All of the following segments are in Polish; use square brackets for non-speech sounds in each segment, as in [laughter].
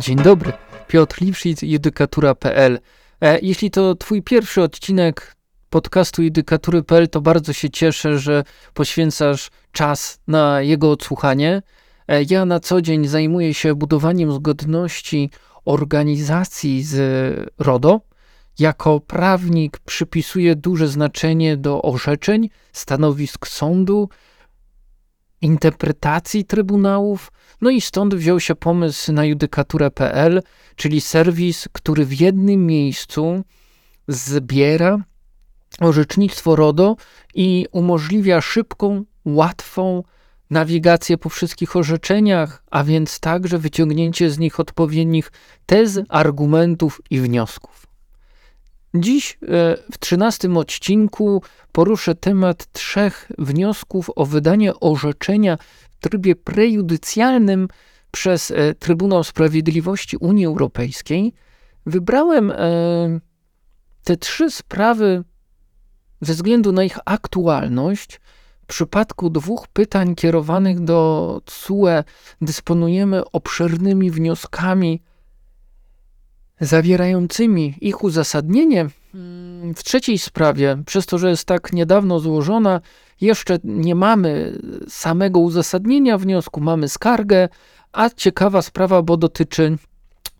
Dzień dobry, Piotr Lipszyc, judykatura.pl. E, jeśli to twój pierwszy odcinek podcastu judykatury.pl, to bardzo się cieszę, że poświęcasz czas na jego odsłuchanie. E, ja na co dzień zajmuję się budowaniem zgodności organizacji z RODO. Jako prawnik przypisuję duże znaczenie do orzeczeń, stanowisk sądu, interpretacji trybunałów, no i stąd wziął się pomysł na judykaturę.pl, czyli serwis, który w jednym miejscu zbiera orzecznictwo RODO i umożliwia szybką, łatwą nawigację po wszystkich orzeczeniach, a więc także wyciągnięcie z nich odpowiednich tez, argumentów i wniosków. Dziś e, w trzynastym odcinku poruszę temat trzech wniosków o wydanie orzeczenia trybie prejudycjalnym przez e, Trybunał Sprawiedliwości Unii Europejskiej. Wybrałem e, te trzy sprawy ze względu na ich aktualność. W przypadku dwóch pytań kierowanych do CUE dysponujemy obszernymi wnioskami zawierającymi ich uzasadnienie. W trzeciej sprawie, przez to, że jest tak niedawno złożona, jeszcze nie mamy samego uzasadnienia wniosku, mamy skargę, a ciekawa sprawa, bo dotyczy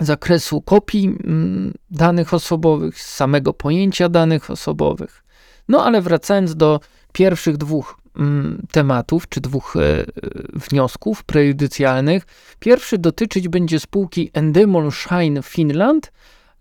zakresu kopii mm, danych osobowych, samego pojęcia danych osobowych. No ale wracając do pierwszych dwóch Mm, tematów, czy dwóch e, wniosków prejudycjalnych. Pierwszy dotyczyć będzie spółki Endemol Shine Finland,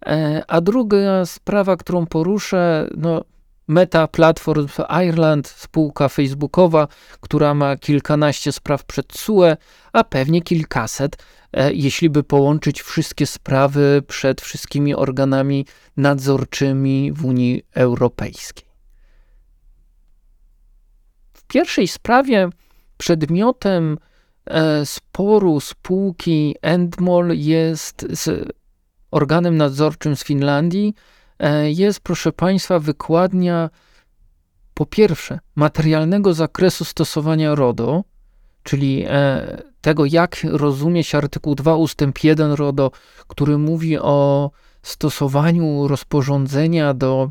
e, a druga sprawa, którą poruszę, no, Meta Platforms Ireland, spółka facebookowa, która ma kilkanaście spraw przed CUE, a pewnie kilkaset, e, jeśli by połączyć wszystkie sprawy przed wszystkimi organami nadzorczymi w Unii Europejskiej. Pierwszej sprawie przedmiotem e, sporu spółki Endmol jest z organem nadzorczym z Finlandii, jest, proszę Państwa, wykładnia po pierwsze materialnego zakresu stosowania RODO, czyli e, tego, jak rozumie się artykuł 2 ustęp 1 RODO, który mówi o stosowaniu rozporządzenia do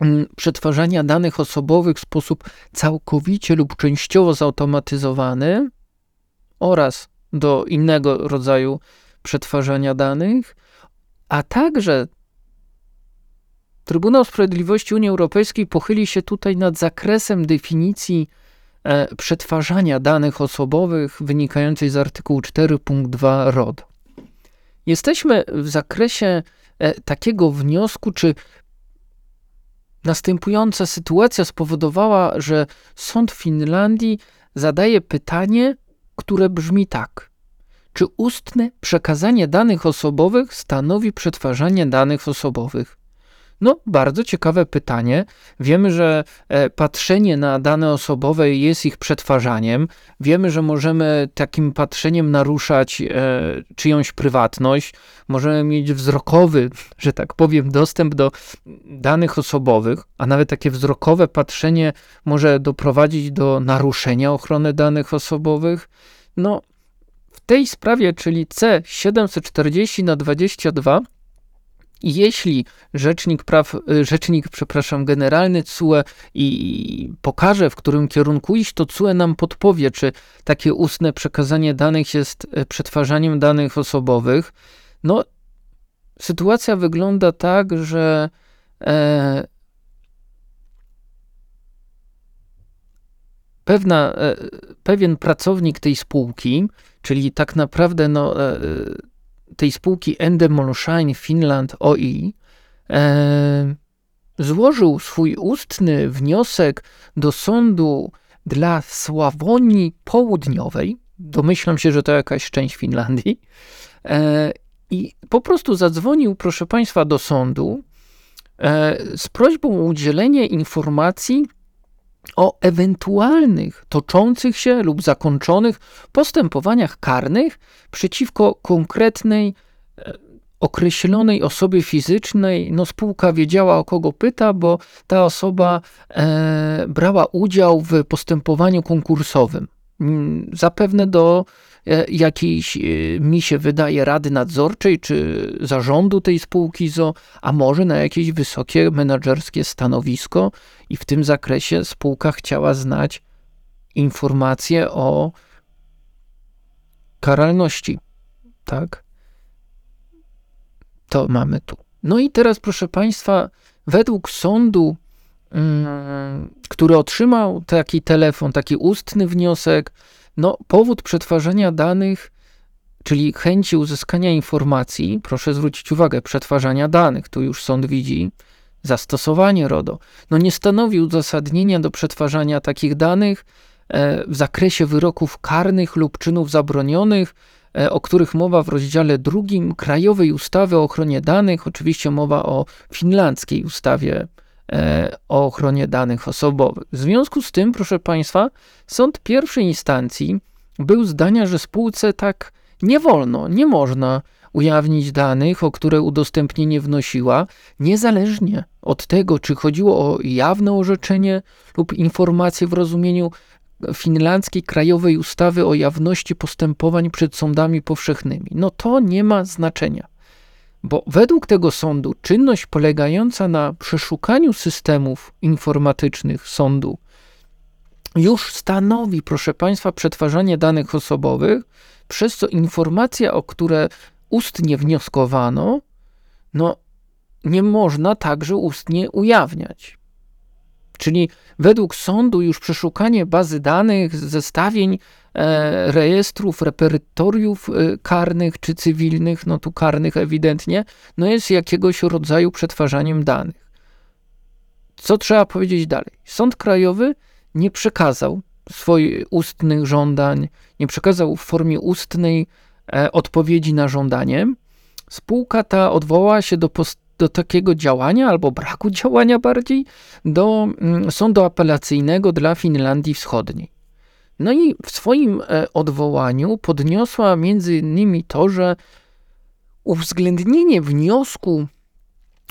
Mm, przetwarzania danych osobowych w sposób całkowicie lub częściowo zautomatyzowany oraz do innego rodzaju przetwarzania danych, a także Trybunał Sprawiedliwości Unii Europejskiej pochyli się tutaj nad zakresem definicji e, przetwarzania danych osobowych wynikającej z artykułu 4 punkt 2 RODO. Jesteśmy w zakresie e, takiego wniosku, czy Następująca sytuacja spowodowała, że sąd Finlandii zadaje pytanie, które brzmi tak: czy ustne przekazanie danych osobowych stanowi przetwarzanie danych osobowych? No, bardzo ciekawe pytanie. Wiemy, że e, patrzenie na dane osobowe jest ich przetwarzaniem. Wiemy, że możemy takim patrzeniem naruszać e, czyjąś prywatność. Możemy mieć wzrokowy, że tak powiem, dostęp do danych osobowych, a nawet takie wzrokowe patrzenie może doprowadzić do naruszenia ochrony danych osobowych. No, w tej sprawie, czyli C740 na 22, jeśli rzecznik praw, y, rzecznik, przepraszam, generalny CUE i pokaże, w którym kierunku iść, to CUE nam podpowie, czy takie ustne przekazanie danych jest y, przetwarzaniem danych osobowych. No, sytuacja wygląda tak, że e, pewna, e, pewien pracownik tej spółki, czyli tak naprawdę no, e, tej spółki Endemol Shine Finland OI e, złożył swój ustny wniosek do sądu dla Sławonii Południowej. Domyślam się, że to jakaś część Finlandii. E, I po prostu zadzwonił, proszę Państwa, do sądu e, z prośbą o udzielenie informacji o ewentualnych toczących się lub zakończonych postępowaniach karnych przeciwko konkretnej e, określonej osobie fizycznej, no spółka wiedziała o kogo pyta, bo ta osoba e, brała udział w postępowaniu konkursowym. mm, zapewne do jakiejś, e, mi się wydaje, rady nadzorczej czy zarządu tej spółki ZO, a może na jakieś wysokie menedżerskie stanowisko i w tym zakresie spółka chciała znać informacje o karalności. Tak? To mamy tu. No i teraz, proszę Państwa, według sądu, mm, który otrzymał taki telefon, taki ustny wniosek, no, powód przetwarzania danych, czyli chęci uzyskania informacji, proszę zwrócić uwagę, przetwarzania danych, tu już sąd widzi zastosowanie RODO, no nie stanowi uzasadnienia do przetwarzania takich danych e, w zakresie wyroków karnych lub czynów zabronionych, E, o których mowa w rozdziale drugim Krajowej Ustawy o ochronie danych, oczywiście mowa o finlandzkiej ustawie o ochronie danych osobowych. W związku z tym, proszę Państwa, sąd pierwszej instancji był zdania, że spółce tak nie wolno, nie można ujawnić danych, o które udostępnienie wnosiła, niezależnie od tego, czy chodziło o jawne orzeczenie lub informacje w rozumieniu finlandzkiej krajowej ustawy o jawności postępowań przed sądami powszechnymi. No to nie ma znaczenia, bo według tego sądu czynność polegająca na przeszukaniu systemów informatycznych sądu już stanowi, proszę Państwa, przetwarzanie danych osobowych, przez co informacja, o które ustnie wnioskowano, no nie można także ustnie ujawniać. Czyli według sądu już przeszukanie bazy danych, zestawień, rejestrów, repertoriów e, karnych czy cywilnych, no tu karnych ewidentnie, no jest jakiegoś rodzaju przetwarzaniem danych. Co trzeba powiedzieć dalej? Sąd Krajowy nie przekazał swoich ustnych żądań, nie przekazał w formie ustnej e, odpowiedzi na żądanie. Spółka ta odwołała się do do takiego działania, albo braku [laughs] działania bardziej, do mm, sądu apelacyjnego dla Finlandii Wschodniej. No i w swoim e, odwołaniu podniosła między innymi to, że uwzględnienie wniosku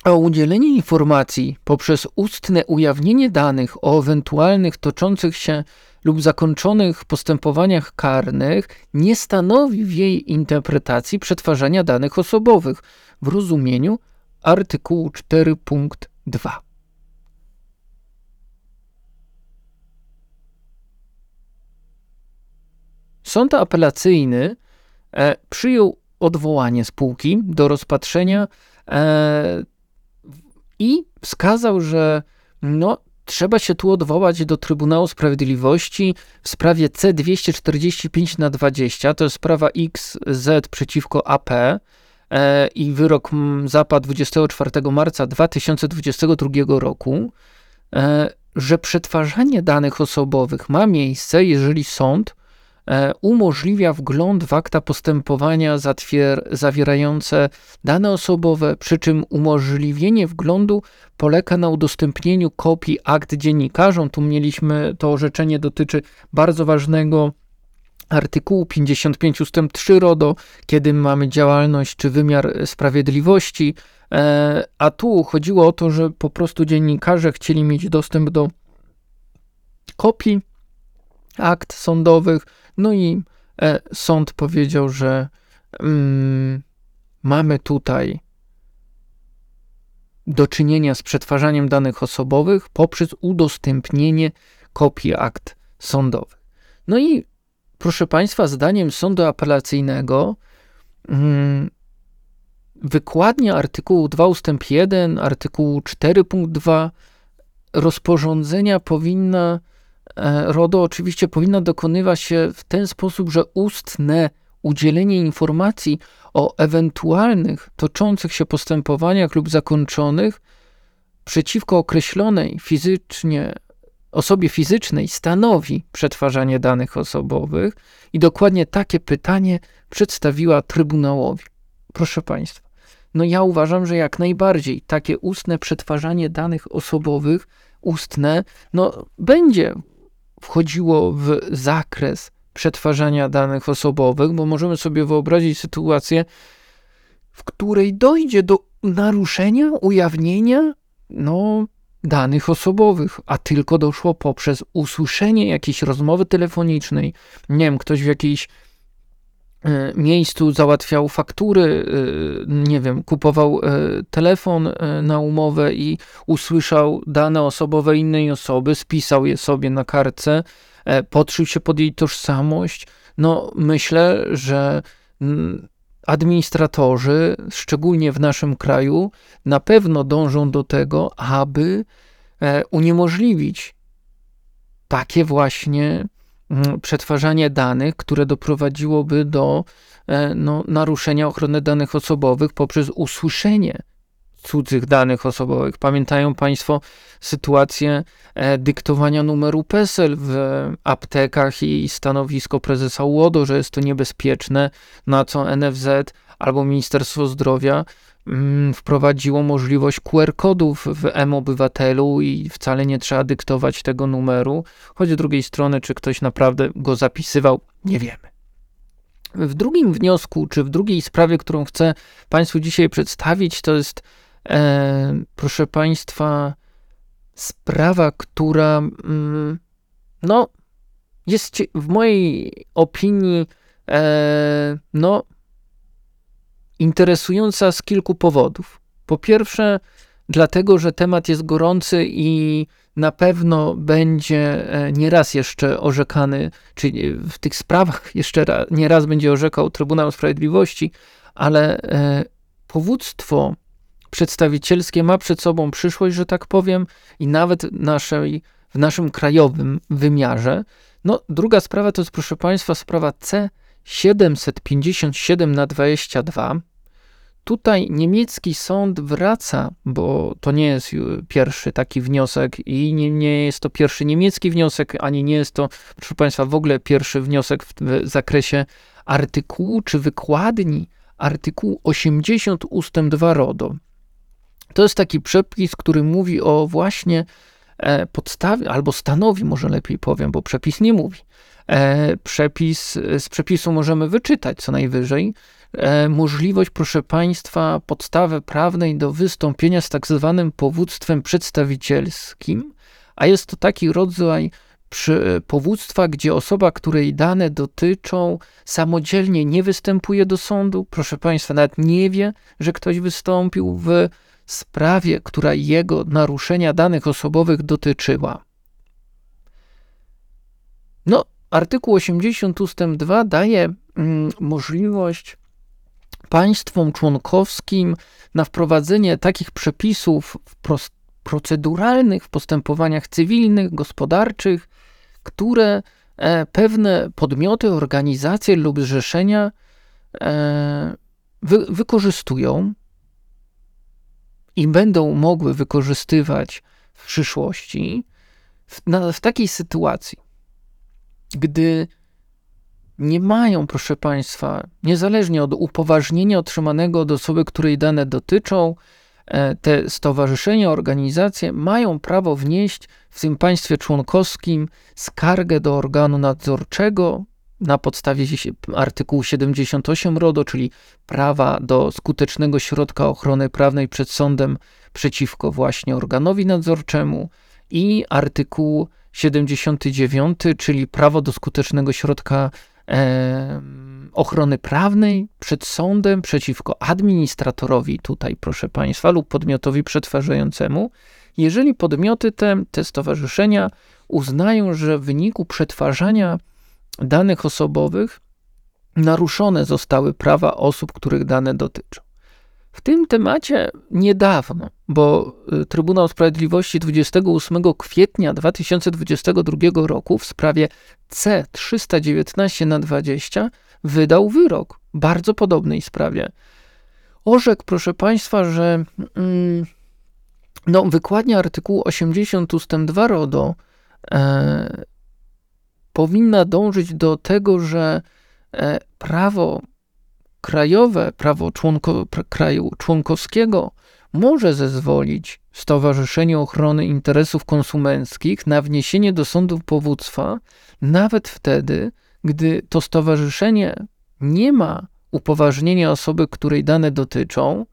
o udzielenie informacji poprzez ustne ujawnienie danych o ewentualnych toczących się lub zakończonych postępowaniach karnych nie stanowi w jej interpretacji przetwarzania danych osobowych w rozumieniu artykułu 4 punkt 2. Sąd apelacyjny e, przyjął odwołanie spółki do rozpatrzenia e, i wskazał, że no, trzeba się tu odwołać do Trybunału Sprawiedliwości w sprawie C245 na 20, to jest sprawa XZ przeciwko AP, E, i wyrok zapadł 24 marca 2022 roku, że przetwarzanie danych osobowych ma miejsce, jeżeli sąd umożliwia wgląd w akta postępowania zawierające dane osobowe, przy czym umożliwienie wglądu polega na udostępnieniu kopii akt dziennikarzom. Tu mieliśmy to orzeczenie dotyczy bardzo ważnego artykułu 55 ust. 3 RODO, kiedy mamy działalność czy wymiar sprawiedliwości, e, a tu chodziło o to, że po prostu dziennikarze chcieli mieć dostęp do kopii akt sądowych, no i e, sąd powiedział, że mm, mamy tutaj do czynienia z przetwarzaniem danych osobowych poprzez udostępnienie kopii akt sądowych. No i proszę Państwa, zdaniem sądu apelacyjnego hmm, wykładnia artykułu 2 ustęp 1, artykułu 4 punkt 2 rozporządzenia powinna, RODO oczywiście powinna dokonywać się w ten sposób, że ustne udzielenie informacji o ewentualnych toczących się postępowaniach lub zakończonych przeciwko określonej fizycznie osobie fizycznej stanowi przetwarzanie danych osobowych i dokładnie takie pytanie przedstawiła Trybunałowi. Proszę Państwa, no ja uważam, że jak najbardziej takie ustne przetwarzanie danych osobowych, ustne, no będzie wchodziło w zakres przetwarzania danych osobowych, bo możemy sobie wyobrazić sytuację, w której dojdzie do naruszenia, ujawnienia, no, danych osobowych, a tylko doszło poprzez usłyszenie jakiejś rozmowy telefonicznej. Nie wiem, ktoś w jakiejś miejscu załatwiał faktury, e, nie wiem, kupował e, telefon na umowę i usłyszał dane osobowe innej osoby, spisał je sobie na kartce, podszył się pod jej tożsamość. No, myślę, że mm, administratorzy, szczególnie w naszym kraju, na pewno dążą do tego, aby e, uniemożliwić takie właśnie przetwarzanie danych, które doprowadziłoby do e, no, naruszenia ochrony danych osobowych poprzez usłyszenie cudzych danych osobowych. Pamiętają Państwo sytuację e, dyktowania numeru PESEL w aptekach i stanowisko prezesa UODO, że jest to niebezpieczne, na co NFZ albo Ministerstwo Zdrowia wprowadziło możliwość QR-kodów w M-Obywatelu i wcale nie trzeba dyktować tego numeru, choć z drugiej strony, czy ktoś naprawdę go zapisywał, nie wiemy. W drugim wniosku, czy w drugiej sprawie, którą chcę Państwu dzisiaj przedstawić, to jest E, proszę Państwa, sprawa, która mm, no, jest w mojej opinii e, no, interesująca z kilku powodów. Po pierwsze, dlatego, że temat jest gorący i na pewno będzie e, nieraz jeszcze orzekany, czyli w tych sprawach jeszcze raz, nieraz będzie orzekał Trybunał Sprawiedliwości, ale e, powództwo przedstawicielskie ma przed sobą przyszłość, że tak powiem, i nawet naszej, w naszym krajowym wymiarze. No, druga sprawa to jest, proszę Państwa, sprawa C757 na 22. Tutaj niemiecki sąd wraca, bo to nie jest pierwszy taki wniosek i nie, nie jest to pierwszy niemiecki wniosek, ani nie jest to, proszę Państwa, w ogóle pierwszy wniosek w, w zakresie artykułu czy wykładni artykułu 80 ustęp 2 RODO. To jest taki przepis, który mówi o właśnie e, podstawie, albo stanowi, może lepiej powiem, bo przepis nie mówi. E, przepis, z przepisu możemy wyczytać co najwyżej. E, możliwość, proszę Państwa, podstawy prawnej do wystąpienia z tak zwanym powództwem przedstawicielskim, a jest to taki rodzaj powództwa, gdzie osoba, której dane dotyczą, samodzielnie nie występuje do sądu, proszę Państwa, nawet nie wie, że ktoś wystąpił w sprawie, która jego naruszenia danych osobowych dotyczyła. No, artykuł 80 ust. 2 daje mm, możliwość państwom członkowskim na wprowadzenie takich przepisów proceduralnych w postępowaniach cywilnych, gospodarczych, które e, pewne podmioty, organizacje lub zrzeszenia e, wy, wykorzystują i będą mogły wykorzystywać w przyszłości, w, na, w takiej sytuacji, gdy nie mają, proszę Państwa, niezależnie od upoważnienia otrzymanego od osoby, której dane dotyczą, e, te stowarzyszenia, organizacje mają prawo wnieść w tym państwie członkowskim skargę do organu nadzorczego na podstawie artykułu 78 RODO, czyli prawa do skutecznego środka ochrony prawnej przed sądem przeciwko właśnie organowi nadzorczemu i artykuł 79, czyli prawo do skutecznego środka e, ochrony prawnej przed sądem przeciwko administratorowi, tutaj proszę Państwa, lub podmiotowi przetwarzającemu, jeżeli podmioty te, te stowarzyszenia uznają, że w wyniku przetwarzania danych osobowych naruszone zostały prawa osób, których dane dotyczą. W tym temacie niedawno, bo y, Trybunał Sprawiedliwości 28 kwietnia 2022 roku w sprawie C319 na 20 wydał wyrok bardzo podobnej sprawie. Orzekł, proszę Państwa, że mm, no, wykładnia artykułu 80 ust. 2 RODO e, powinna dążyć do tego, że e, prawo krajowe, prawo członko, kraju członkowskiego może zezwolić Stowarzyszeniu Ochrony Interesów Konsumenckich na wniesienie do sądu powództwa, nawet wtedy, gdy to stowarzyszenie nie ma upoważnienia osoby, której dane dotyczą,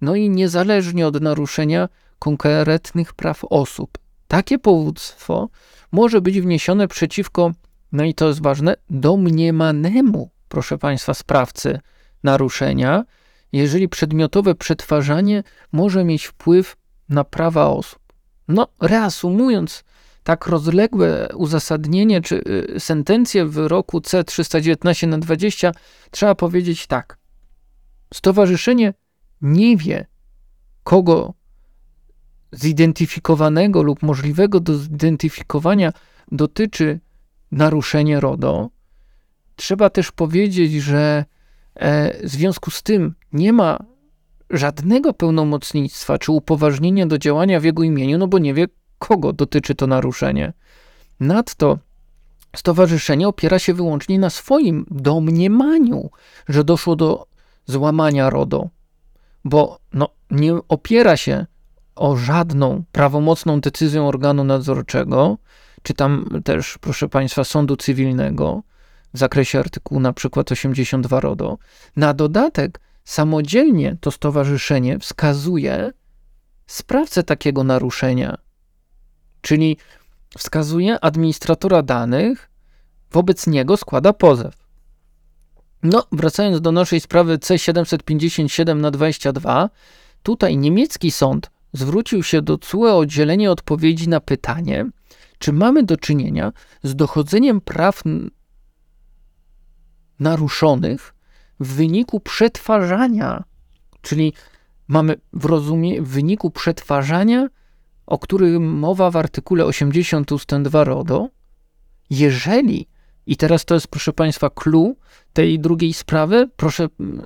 no i niezależnie od naruszenia konkretnych praw osób. Takie powództwo może być wniesione przeciwko, no i to jest ważne, domniemanemu, proszę Państwa, sprawcy naruszenia, jeżeli przedmiotowe przetwarzanie może mieć wpływ na prawa osób. No, reasumując, tak rozległe uzasadnienie czy y, sentencję w roku C319 na 20 trzeba powiedzieć tak. Stowarzyszenie nie wie, kogo zidentyfikowanego lub możliwego do zidentyfikowania dotyczy naruszenie RODO. Trzeba też powiedzieć, że w związku z tym nie ma żadnego pełnomocnictwa czy upoważnienia do działania w jego imieniu, no bo nie wie, kogo dotyczy to naruszenie. Nadto stowarzyszenie opiera się wyłącznie na swoim domniemaniu, że doszło do złamania RODO, bo no, nie opiera się o żadną prawomocną decyzję organu nadzorczego, czy tam też, proszę Państwa, sądu cywilnego w zakresie artykułu na przykład 82 RODO. Na dodatek samodzielnie to stowarzyszenie wskazuje sprawcę takiego naruszenia, czyli wskazuje administratora danych, wobec niego składa pozew. No, wracając do naszej sprawy C757 na 22, tutaj niemiecki sąd zwrócił się do CUE o udzielenie odpowiedzi na pytanie, czy mamy do czynienia z dochodzeniem praw naruszonych w wyniku przetwarzania, czyli mamy w rozumie w wyniku przetwarzania, o którym mowa w artykule 80 ust. 2 RODO, jeżeli, i teraz to jest proszę Państwa clue tej drugiej sprawy, proszę mm,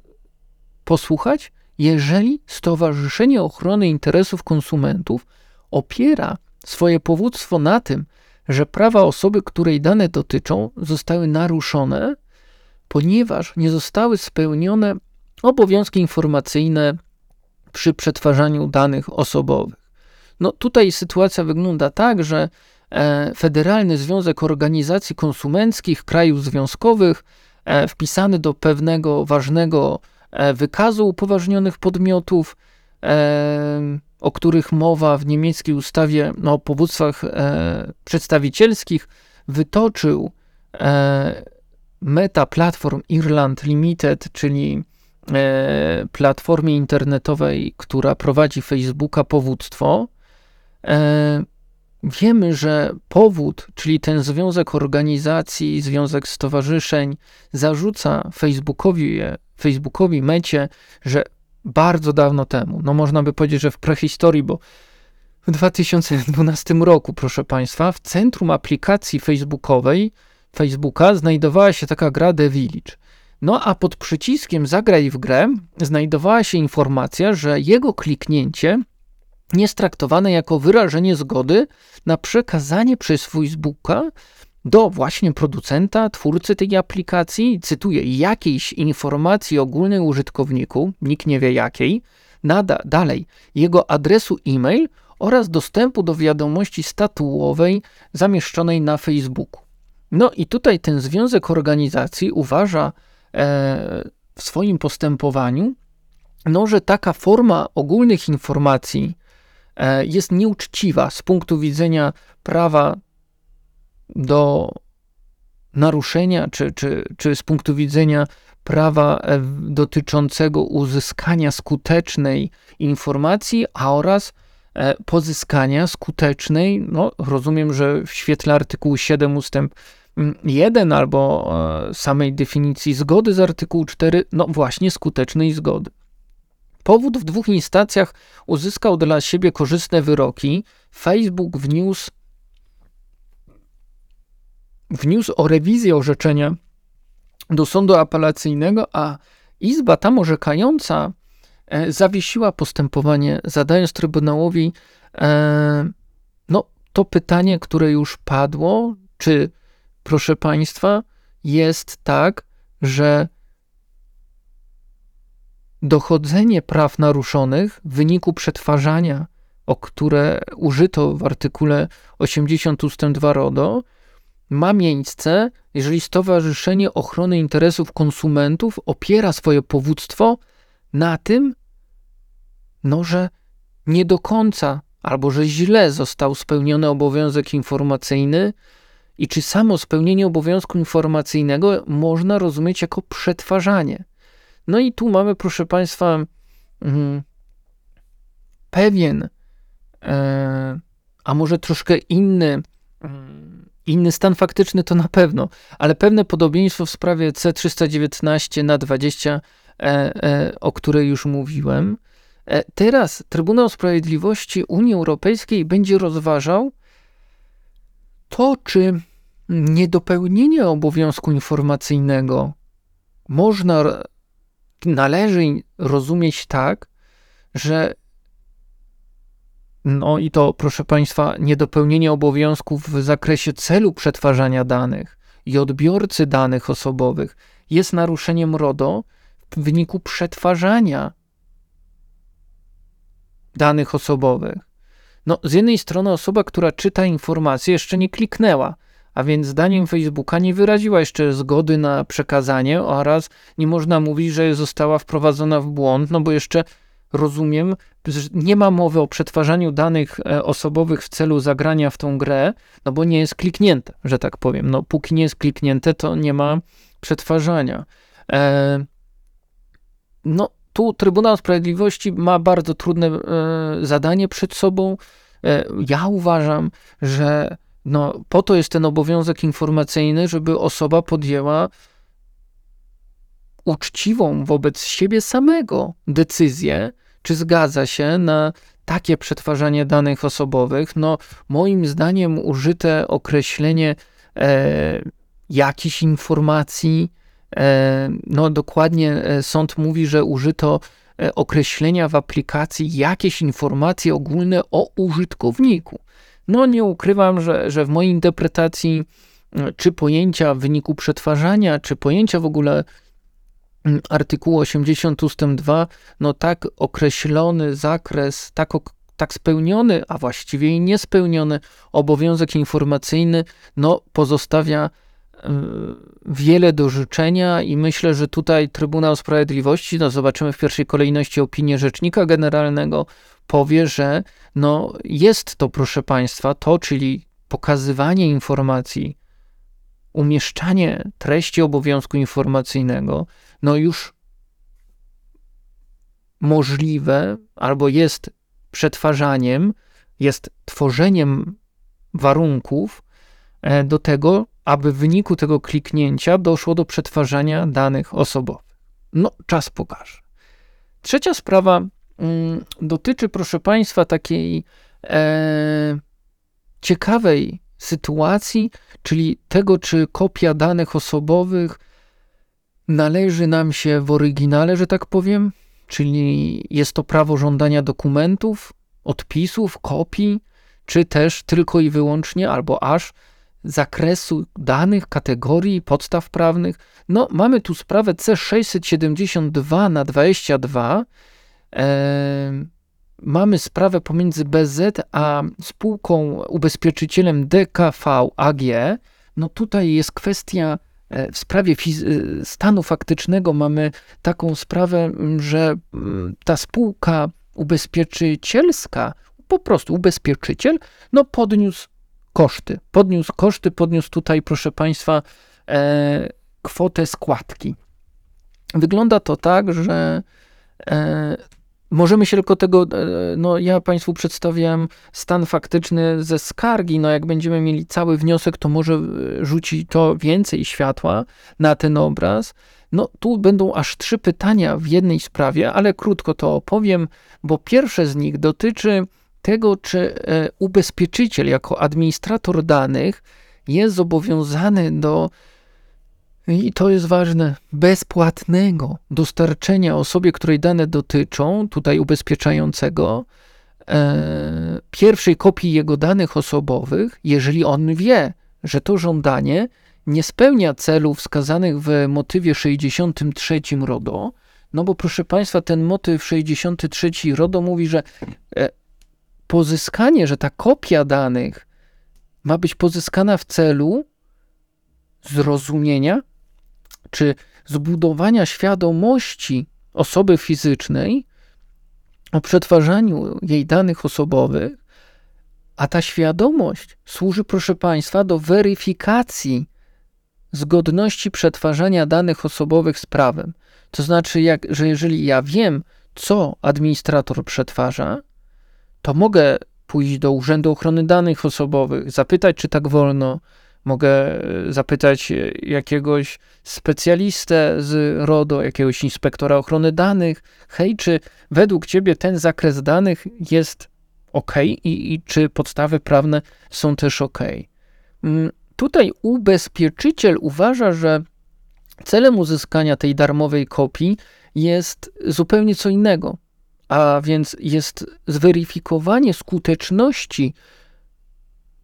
posłuchać, jeżeli Stowarzyszenie Ochrony Interesów Konsumentów opiera swoje powództwo na tym, że prawa osoby, której dane dotyczą, zostały naruszone, ponieważ nie zostały spełnione obowiązki informacyjne przy przetwarzaniu danych osobowych. No tutaj sytuacja wygląda tak, że e, Federalny Związek Organizacji Konsumenckich Krajów Związkowych, e, wpisany do pewnego ważnego E, wykazu upoważnionych podmiotów, o których mowa w niemieckiej ustawie no, o powództwach przedstawicielskich, wytoczył Meta Platform Irland Limited, czyli platformie internetowej, która prowadzi Facebooka, powództwo. Wiemy, że powód, czyli ten związek organizacji, związek stowarzyszeń, zarzuca Facebookowi Facebookowi, mecie, że bardzo dawno temu, no można by powiedzieć, że w prehistorii, bo w 2012 roku, proszę Państwa, w centrum aplikacji facebookowej Facebooka znajdowała się taka gra The Village. No a pod przyciskiem Zagraj w grę znajdowała się informacja, że jego kliknięcie jest traktowane jako wyrażenie zgody na przekazanie przez Facebooka do właśnie producenta, twórcy tej aplikacji, cytuję, jakiejś informacji ogólnej użytkowniku, nikt nie wie jakiej, nada dalej jego adresu e-mail oraz dostępu do wiadomości statuowej zamieszczonej na Facebooku. No i tutaj ten związek organizacji uważa e, w swoim postępowaniu, no, że taka forma ogólnych informacji e, jest nieuczciwa z punktu widzenia prawa do naruszenia, czy, czy, czy z punktu widzenia prawa e, dotyczącego uzyskania skutecznej informacji, a oraz pozyskania skutecznej, no rozumiem, że w świetle artykułu 7 ustęp 1 mm, albo e, samej definicji zgody z artykułu 4, no właśnie skutecznej zgody. Powód w dwóch instancjach uzyskał dla siebie korzystne wyroki. Facebook wniósł wniósł o rewizję orzeczenia do sądu apelacyjnego, a izba tam orzekająca e, zawiesiła postępowanie, zadając Trybunałowi e, no, to pytanie, które już padło, czy, proszę Państwa, jest tak, że dochodzenie praw naruszonych w wyniku przetwarzania, o które użyto w artykule 80 ust. 2 RODO, ma miejsce, jeżeli Stowarzyszenie Ochrony Interesów Konsumentów opiera swoje powództwo na tym, no, że nie do końca albo że źle został spełniony obowiązek informacyjny i czy samo spełnienie obowiązku informacyjnego można rozumieć jako przetwarzanie. No i tu mamy, proszę Państwa, mm, pewien, e, a może troszkę inny, mm, inny stan faktyczny to na pewno, ale pewne podobieństwo w sprawie C319 na 20, e, e, o której już mówiłem. Teraz Trybunał Sprawiedliwości Unii Europejskiej będzie rozważał to, czy niedopełnienie obowiązku informacyjnego można, należy rozumieć tak, że no i to, proszę Państwa, niedopełnienie obowiązków w zakresie celu przetwarzania danych i odbiorcy danych osobowych jest naruszeniem RODO w wyniku przetwarzania danych osobowych. No, z jednej strony osoba, która czyta informacje, jeszcze nie kliknęła, a więc zdaniem Facebooka nie wyraziła jeszcze zgody na przekazanie oraz nie można mówić, że została wprowadzona w błąd, no bo jeszcze rozumiem, że nie ma mowy o przetwarzaniu danych e, osobowych w celu zagrania w tą grę, no bo nie jest kliknięte, że tak powiem. No póki nie jest kliknięte, to nie ma przetwarzania. E, no tu Trybunał Sprawiedliwości ma bardzo trudne e, zadanie przed sobą. E, ja uważam, że no, po to jest ten obowiązek informacyjny, żeby osoba podjęła uczciwą wobec siebie samego decyzję, czy zgadza się na takie przetwarzanie danych osobowych. No, moim zdaniem użyte określenie e, jakichś informacji, no dokładnie e, sąd mówi, że użyto e, określenia w aplikacji jakieś informacje ogólne o użytkowniku. No nie ukrywam, że, że w mojej interpretacji e, czy pojęcia w wyniku przetwarzania, czy pojęcia w ogóle artykułu 80 ust. 2, no tak określony zakres, tak, tak spełniony, a właściwie i niespełniony obowiązek informacyjny, no pozostawia e, wiele do życzenia i myślę, że tutaj Trybunał Sprawiedliwości, no zobaczymy w pierwszej kolejności opinię Rzecznika Generalnego, powie, że no jest to, proszę Państwa, to, czyli pokazywanie informacji, umieszczanie treści obowiązku informacyjnego, no już możliwe albo jest przetwarzaniem, jest tworzeniem warunków e, do tego, aby w wyniku tego kliknięcia doszło do przetwarzania danych osobowych. No, czas pokaże. Trzecia sprawa Mm, dotyczy, proszę Państwa, takiej e, ciekawej sytuacji, czyli tego, czy kopia danych osobowych należy nam się w oryginale, że tak powiem, czyli jest to prawo żądania dokumentów, odpisów, kopii, czy też tylko i wyłącznie, albo aż zakresu danych, kategorii, podstaw prawnych. No, mamy tu sprawę C672 na 22 mamy sprawę pomiędzy BZ a spółką ubezpieczycielem DKV AG. No tutaj jest kwestia e, w sprawie e, stanu faktycznego mamy taką sprawę, że ta spółka ubezpieczycielska, po prostu ubezpieczyciel, no podniósł koszty. Podniósł koszty, podniósł tutaj, proszę Państwa, e, kwotę składki. Wygląda to tak, że e, Możemy się tylko tego, e, no ja Państwu przedstawiam stan faktyczny ze skargi, no jak będziemy mieli cały wniosek, to może e, rzuci to więcej światła na ten obraz. No tu będą aż trzy pytania w jednej sprawie, ale krótko to opowiem, bo pierwsze z nich dotyczy tego, czy e, ubezpieczyciel jako administrator danych jest zobowiązany do i to jest ważne, bezpłatnego dostarczenia osobie, której dane dotyczą, tutaj ubezpieczającego, e, pierwszej kopii jego danych osobowych, jeżeli on wie, że to żądanie nie spełnia celów wskazanych w motywie 63 RODO, no bo proszę Państwa, ten motyw 63 RODO mówi, że e, pozyskanie, że ta kopia danych ma być pozyskana w celu zrozumienia czy zbudowania świadomości osoby fizycznej o przetwarzaniu jej danych osobowych, a ta świadomość służy, proszę Państwa, do weryfikacji zgodności przetwarzania danych osobowych z prawem. To znaczy, jak, że jeżeli ja wiem, co administrator przetwarza, to mogę pójść do Urzędu Ochrony Danych Osobowych, zapytać, czy tak wolno. Mogę e, zapytać e, jakiegoś specjalistę z RODO, jakiegoś inspektora ochrony danych. Hej, czy według ciebie ten zakres danych jest ok i, i czy podstawy prawne są też ok? Mm, tutaj ubezpieczyciel uważa, że celem uzyskania tej darmowej kopii jest zupełnie co innego, a więc jest zweryfikowanie skuteczności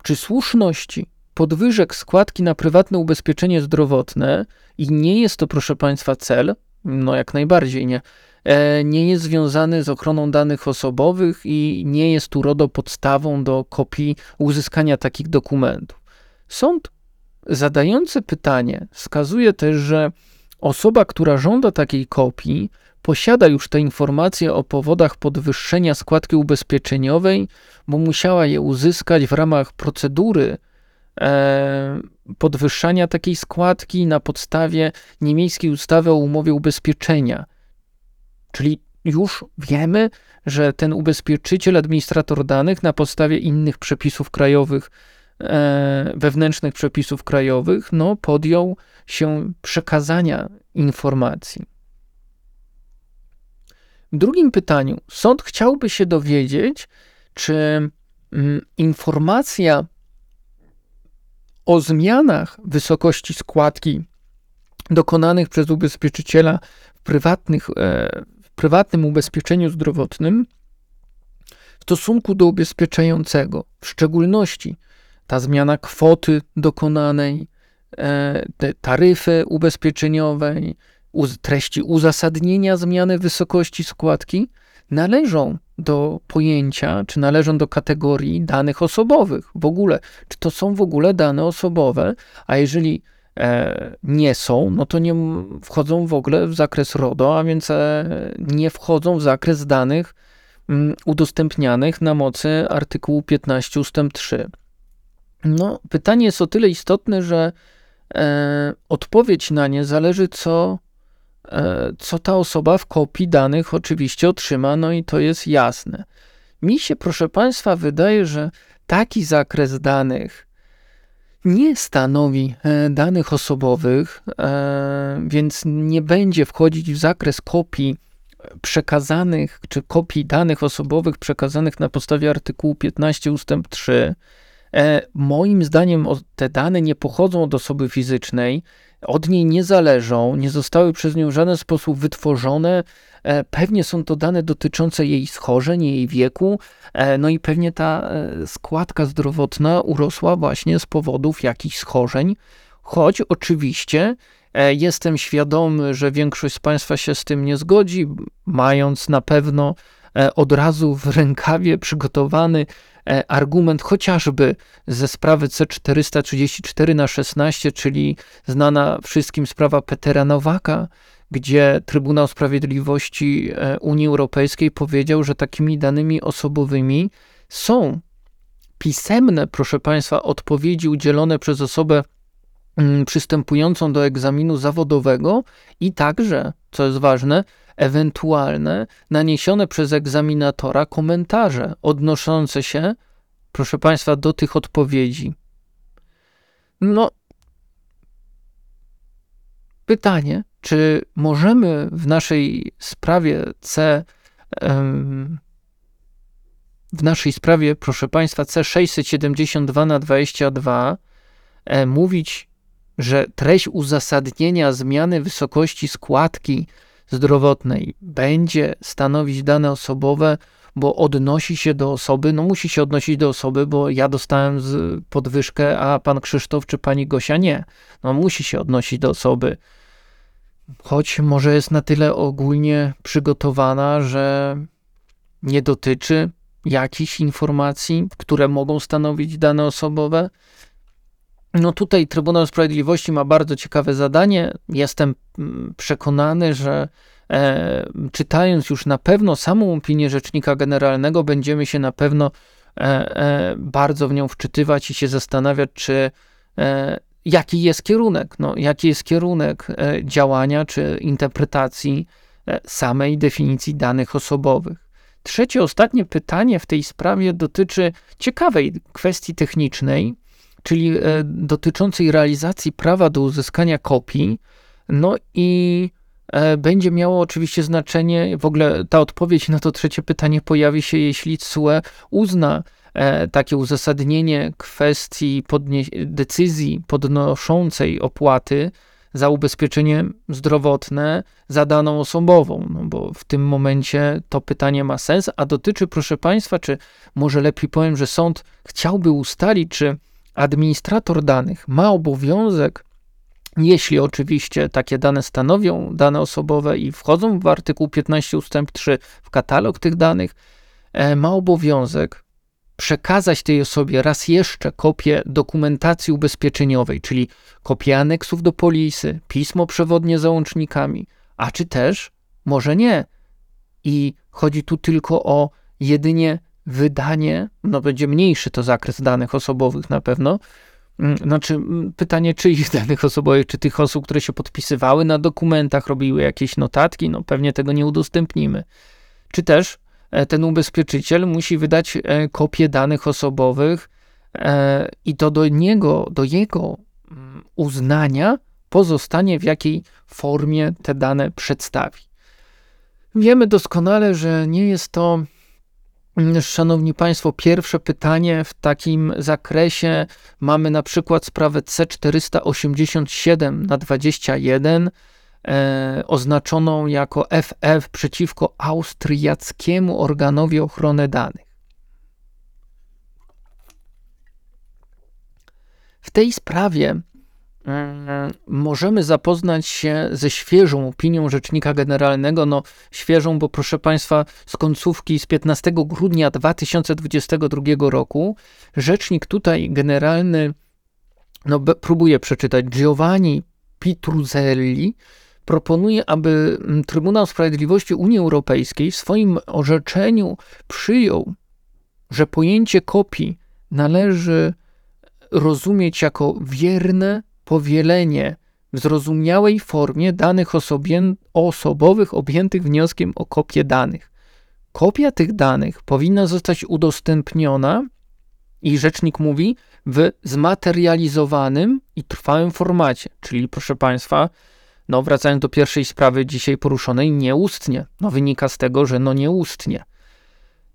czy słuszności podwyżek składki na prywatne ubezpieczenie zdrowotne i nie jest to, proszę Państwa, cel, no jak najbardziej nie, e, nie jest związany z ochroną danych osobowych i nie jest tu RODO podstawą do kopii uzyskania takich dokumentów. Sąd zadający pytanie wskazuje też, że osoba, która żąda takiej kopii, posiada już te informacje o powodach podwyższenia składki ubezpieczeniowej, bo musiała je uzyskać w ramach procedury e, podwyższania takiej składki na podstawie niemieckiej ustawy o umowie ubezpieczenia. Czyli już wiemy, że ten ubezpieczyciel, administrator danych na podstawie innych przepisów krajowych, e, wewnętrznych przepisów krajowych, no, podjął się przekazania informacji. Drugim pytaniu. Sąd chciałby się dowiedzieć, czy mm, informacja o zmianach wysokości składki dokonanych przez ubezpieczyciela w, prywatnych, e, w prywatnym ubezpieczeniu zdrowotnym w stosunku do ubezpieczającego, w szczególności ta zmiana kwoty dokonanej, e, taryfy ubezpieczeniowej, treści uzasadnienia zmiany wysokości składki należą do pojęcia, czy należą do kategorii danych osobowych w ogóle. Czy to są w ogóle dane osobowe, a jeżeli e, nie są, no to nie wchodzą w ogóle w zakres RODO, a więc e, nie wchodzą w zakres danych m, udostępnianych na mocy artykułu 15 ust. 3. No, pytanie jest o tyle istotne, że e, odpowiedź na nie zależy, co co ta osoba w kopii danych oczywiście otrzyma, no i to jest jasne. Mi się, proszę Państwa, wydaje, że taki zakres danych nie stanowi e, danych osobowych, e, więc nie będzie wchodzić w zakres kopii przekazanych, czy kopii danych osobowych przekazanych na podstawie artykułu 15 ust. 3. Moim zdaniem te dane nie pochodzą od osoby fizycznej, od niej nie zależą, nie zostały przez nią w żaden sposób wytworzone. E, pewnie są to dane dotyczące jej schorzeń, jej wieku, e, no i pewnie ta e, składka zdrowotna urosła właśnie z powodów jakichś schorzeń, choć oczywiście jestem świadomy, że większość z Państwa się z tym nie zgodzi, mając na pewno od razu w rękawie przygotowany argument chociażby ze sprawy C434 na 16, czyli znana wszystkim sprawa Petera Nowaka, gdzie Trybunał Sprawiedliwości e, Unii Europejskiej powiedział, że takimi danymi osobowymi są pisemne, proszę Państwa, odpowiedzi udzielone przez osobę mm, przystępującą do egzaminu zawodowego i także, co jest ważne, ewentualne naniesione przez egzaminatora komentarze odnoszące się, proszę Państwa, do tych odpowiedzi. No, pytanie, czy możemy w naszej sprawie C, w naszej sprawie, proszę Państwa, C672 na 22 e, mówić, że treść uzasadnienia zmiany wysokości składki zdrowotnej będzie stanowić dane osobowe, bo odnosi się do osoby, no musi się odnosić do osoby, bo ja dostałem podwyżkę, a pan Krzysztof czy pani Gosia nie. No musi się odnosić do osoby. Choć może jest na tyle ogólnie przygotowana, że nie dotyczy jakichś informacji, które mogą stanowić dane osobowe. No tutaj Trybunał Sprawiedliwości ma bardzo ciekawe zadanie. Jestem mm, przekonany, że e, czytając już na pewno samą opinię Rzecznika Generalnego, będziemy się na pewno e, e, bardzo w nią wczytywać i się zastanawiać, czy e, jaki jest kierunek, no, jaki jest kierunek e, działania czy interpretacji e, samej definicji danych osobowych. Trzecie, ostatnie pytanie w tej sprawie dotyczy ciekawej kwestii technicznej, czyli dotyczącej realizacji prawa do uzyskania kopii. No i będzie miało oczywiście znaczenie, w ogóle ta odpowiedź na to trzecie pytanie pojawi się, jeśli CUE uzna E, takie uzasadnienie kwestii decyzji podnoszącej opłaty za ubezpieczenie zdrowotne za daną osobową, no bo w tym momencie to pytanie ma sens, a dotyczy, proszę Państwa, czy może lepiej powiem, że sąd chciałby ustalić, czy administrator danych ma obowiązek, jeśli oczywiście takie dane stanowią dane osobowe i wchodzą w artykuł 15 ustęp 3 w katalog tych danych, e, ma obowiązek przekazać tej osobie raz jeszcze kopię dokumentacji ubezpieczeniowej, czyli kopię aneksów do polisy, pismo przewodnie załącznikami, a czy też może nie. I chodzi tu tylko o jedynie wydanie, no będzie mniejszy to zakres danych osobowych na pewno. Mm, znaczy, mm, pytanie czyich danych osobowych, czy tych osób, które się podpisywały na dokumentach, robiły jakieś notatki, no pewnie tego nie udostępnimy. Czy też E, ten ubezpieczyciel musi wydać e, kopię danych osobowych e, i to do niego, do jego mm, uznania pozostanie w jakiej formie te dane przedstawi. Wiemy doskonale, że nie jest to, Szanowni Państwo, pierwsze pytanie w takim zakresie. Mamy na przykład sprawę C487 na 21 e, oznaczoną jako FF przeciwko austriackiemu organowi ochrony danych. W tej sprawie możemy zapoznać się ze świeżą opinią Rzecznika Generalnego. No, świeżą, bo proszę Państwa, z końcówki z 15 grudnia 2022 roku. Rzecznik tutaj generalny, no, próbuję przeczytać, Giovanni Pitruzzelli proponuje, aby mm, Trybunał Sprawiedliwości Unii Europejskiej w swoim orzeczeniu przyjął, że pojęcie kopii należy rozumieć jako wierne powielenie w zrozumiałej formie danych osobowych objętych wnioskiem o kopię danych. Kopia tych danych powinna zostać udostępniona i rzecznik mówi w zmaterializowanym i trwałym formacie, czyli proszę Państwa, no, wracając do pierwszej sprawy dzisiaj poruszonej, nieustnie. No, wynika z tego, że no nieustnie.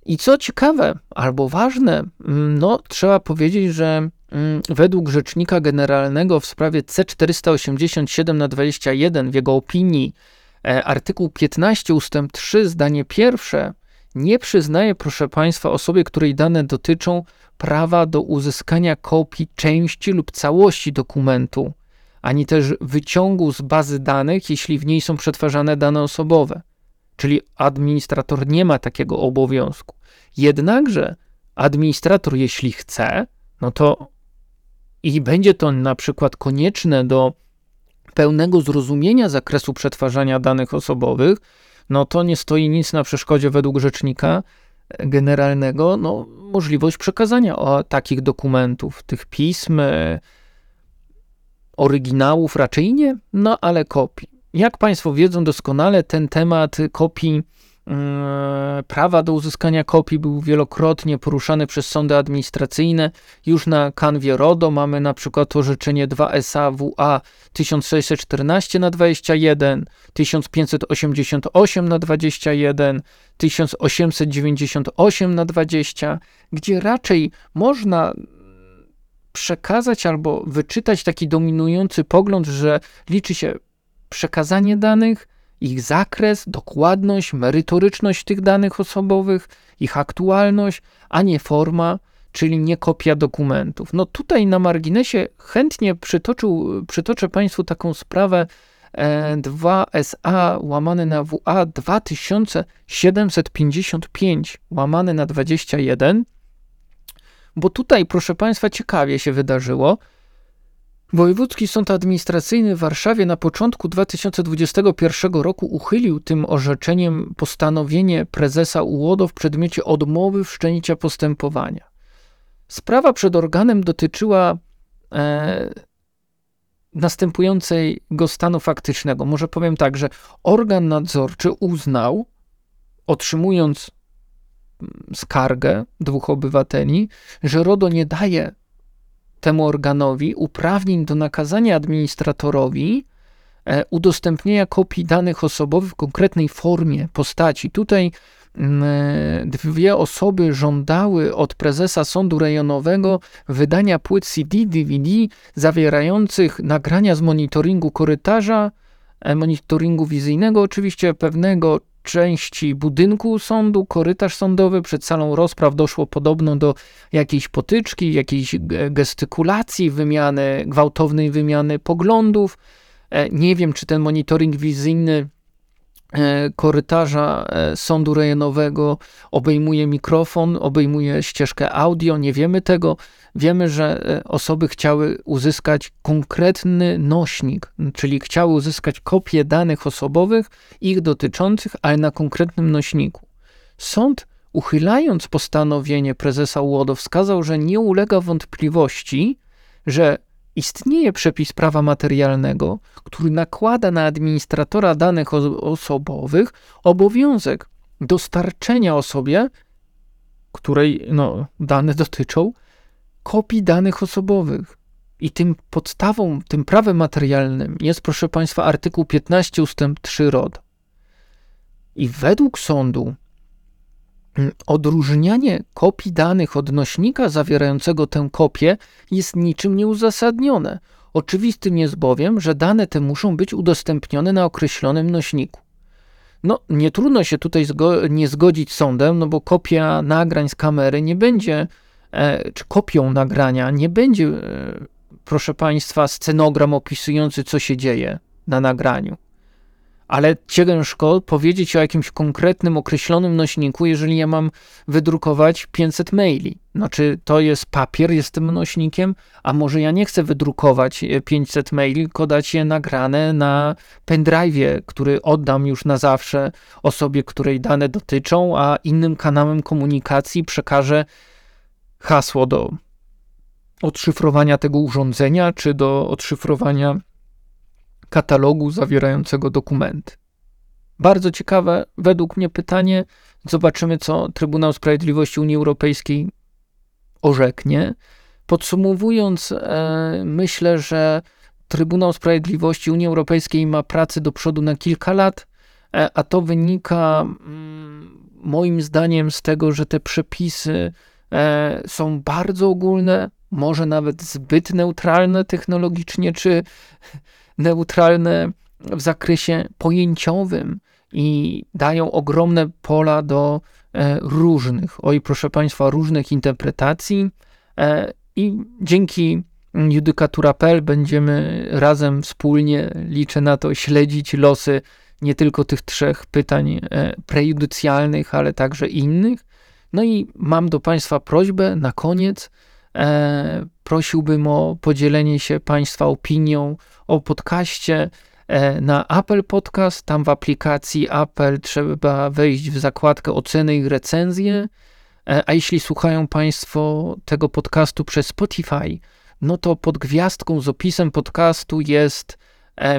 I co ciekawe albo ważne, mm, no, trzeba powiedzieć, że według rzecznika generalnego w sprawie C487 na 21 w jego opinii e, artykuł 15 ustęp 3 zdanie pierwsze nie przyznaje, proszę Państwa, osobie, której dane dotyczą, prawa do uzyskania kopii części lub całości dokumentu ani też wyciągu z bazy danych, jeśli w niej są przetwarzane dane osobowe. Czyli administrator nie ma takiego obowiązku. Jednakże administrator, jeśli chce, no to i będzie to na przykład konieczne do pełnego zrozumienia zakresu przetwarzania danych osobowych, no to nie stoi nic na przeszkodzie według rzecznika generalnego, no, możliwość przekazania takich dokumentów, tych pism, Oryginałów raczej nie, no ale kopii. Jak Państwo wiedzą doskonale, ten temat kopii, prawa do uzyskania kopii był wielokrotnie poruszany przez sądy administracyjne. Już na kanwie RODO mamy na przykład orzeczenie 2SAWA 1614 na 21, 1588 na 21, 1898 na 20, gdzie raczej można przekazać albo wyczytać taki dominujący pogląd, że liczy się przekazanie danych, ich zakres, dokładność, merytoryczność tych danych osobowych, ich aktualność, a nie forma, czyli nie kopia dokumentów. No tutaj na marginesie chętnie przytoczył, przytoczę Państwu taką sprawę 2SA e, łamane na WA 2755 łamane na 21 bo tutaj, proszę Państwa, ciekawie się wydarzyło. Wojewódzki Sąd Administracyjny w Warszawie na początku 2021 roku uchylił tym orzeczeniem postanowienie prezesa UODO w przedmiocie odmowy wszczęcia postępowania. Sprawa przed organem dotyczyła e, następującego stanu faktycznego. Może powiem tak, że organ nadzorczy uznał, otrzymując mm, skargę dwóch obywateli, że RODO nie daje temu organowi uprawnień do nakazania administratorowi e, udostępnienia kopii danych osobowych w konkretnej formie, postaci. Tutaj mm, e, dwie osoby żądały od prezesa sądu rejonowego wydania płyt CD, DVD zawierających nagrania z monitoringu korytarza, e, monitoringu wizyjnego, oczywiście pewnego części budynku sądu, korytarz sądowy, przed salą rozpraw doszło podobno do jakiejś potyczki, jakiejś gestykulacji, wymiany, gwałtownej wymiany poglądów. E, nie wiem, czy ten monitoring wizyjny e, korytarza e, sądu rejonowego obejmuje mikrofon, obejmuje ścieżkę audio, nie wiemy tego. Wiemy, że osoby chciały uzyskać konkretny nośnik, czyli chciały uzyskać kopię danych osobowych, ich dotyczących, ale na konkretnym nośniku. Sąd, uchylając postanowienie prezesa UODO, wskazał, że nie ulega wątpliwości, że istnieje przepis prawa materialnego, który nakłada na administratora danych osobowych obowiązek dostarczenia osobie, której no, dane dotyczą, kopii danych osobowych. I tym podstawą, tym prawem materialnym jest, proszę Państwa, artykuł 15 ustęp 3 ROD. I według sądu mm, odróżnianie kopii danych od nośnika zawierającego tę kopię jest niczym nieuzasadnione. Oczywistym jest bowiem, że dane te muszą być udostępnione na określonym nośniku. No, nie trudno się tutaj zgo nie zgodzić z sądem, no bo kopia nagrań z kamery nie będzie, czy kopią nagrania nie będzie, e, proszę Państwa, scenogram opisujący, co się dzieje na nagraniu ale ciężko powiedzieć o jakimś konkretnym, określonym nośniku, jeżeli ja mam wydrukować 500 maili. Znaczy, to jest papier, jest tym nośnikiem, a może ja nie chcę wydrukować 500 maili, tylko dać je nagrane na pendrive'ie, który oddam już na zawsze osobie, której dane dotyczą, a innym kanałem komunikacji przekażę hasło do odszyfrowania tego urządzenia, czy do odszyfrowania katalogu zawierającego dokumenty. Bardzo ciekawe według mnie pytanie. Zobaczymy, co Trybunał Sprawiedliwości Unii Europejskiej orzeknie. Podsumowując, e, myślę, że Trybunał Sprawiedliwości Unii Europejskiej ma pracy do przodu na kilka lat, e, a to wynika mm, moim zdaniem z tego, że te przepisy są bardzo ogólne, może nawet zbyt neutralne technologicznie czy [laughs] neutralne w zakresie pojęciowym i dają ogromne pola do e, różnych, oj proszę Państwa, różnych interpretacji e, i dzięki judykatura.pl będziemy razem wspólnie, liczę na to, śledzić losy nie tylko tych trzech pytań e, prejudycjalnych, ale także innych. No i mam do Państwa prośbę na koniec, E, prosiłbym o podzielenie się Państwa opinią o podcaście e, na Apple Podcast. Tam w aplikacji Apple trzeba wejść w zakładkę oceny i recenzje. E, a jeśli słuchają Państwo tego podcastu przez Spotify, no to pod gwiazdką z opisem podcastu jest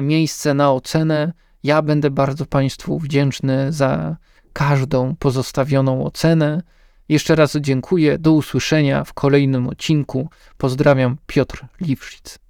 miejsce na ocenę. Ja będę bardzo Państwu wdzięczny za każdą pozostawioną ocenę. Jeszcze raz dziękuję. Do usłyszenia w kolejnym odcinku. Pozdrawiam, Piotr Liwszyc.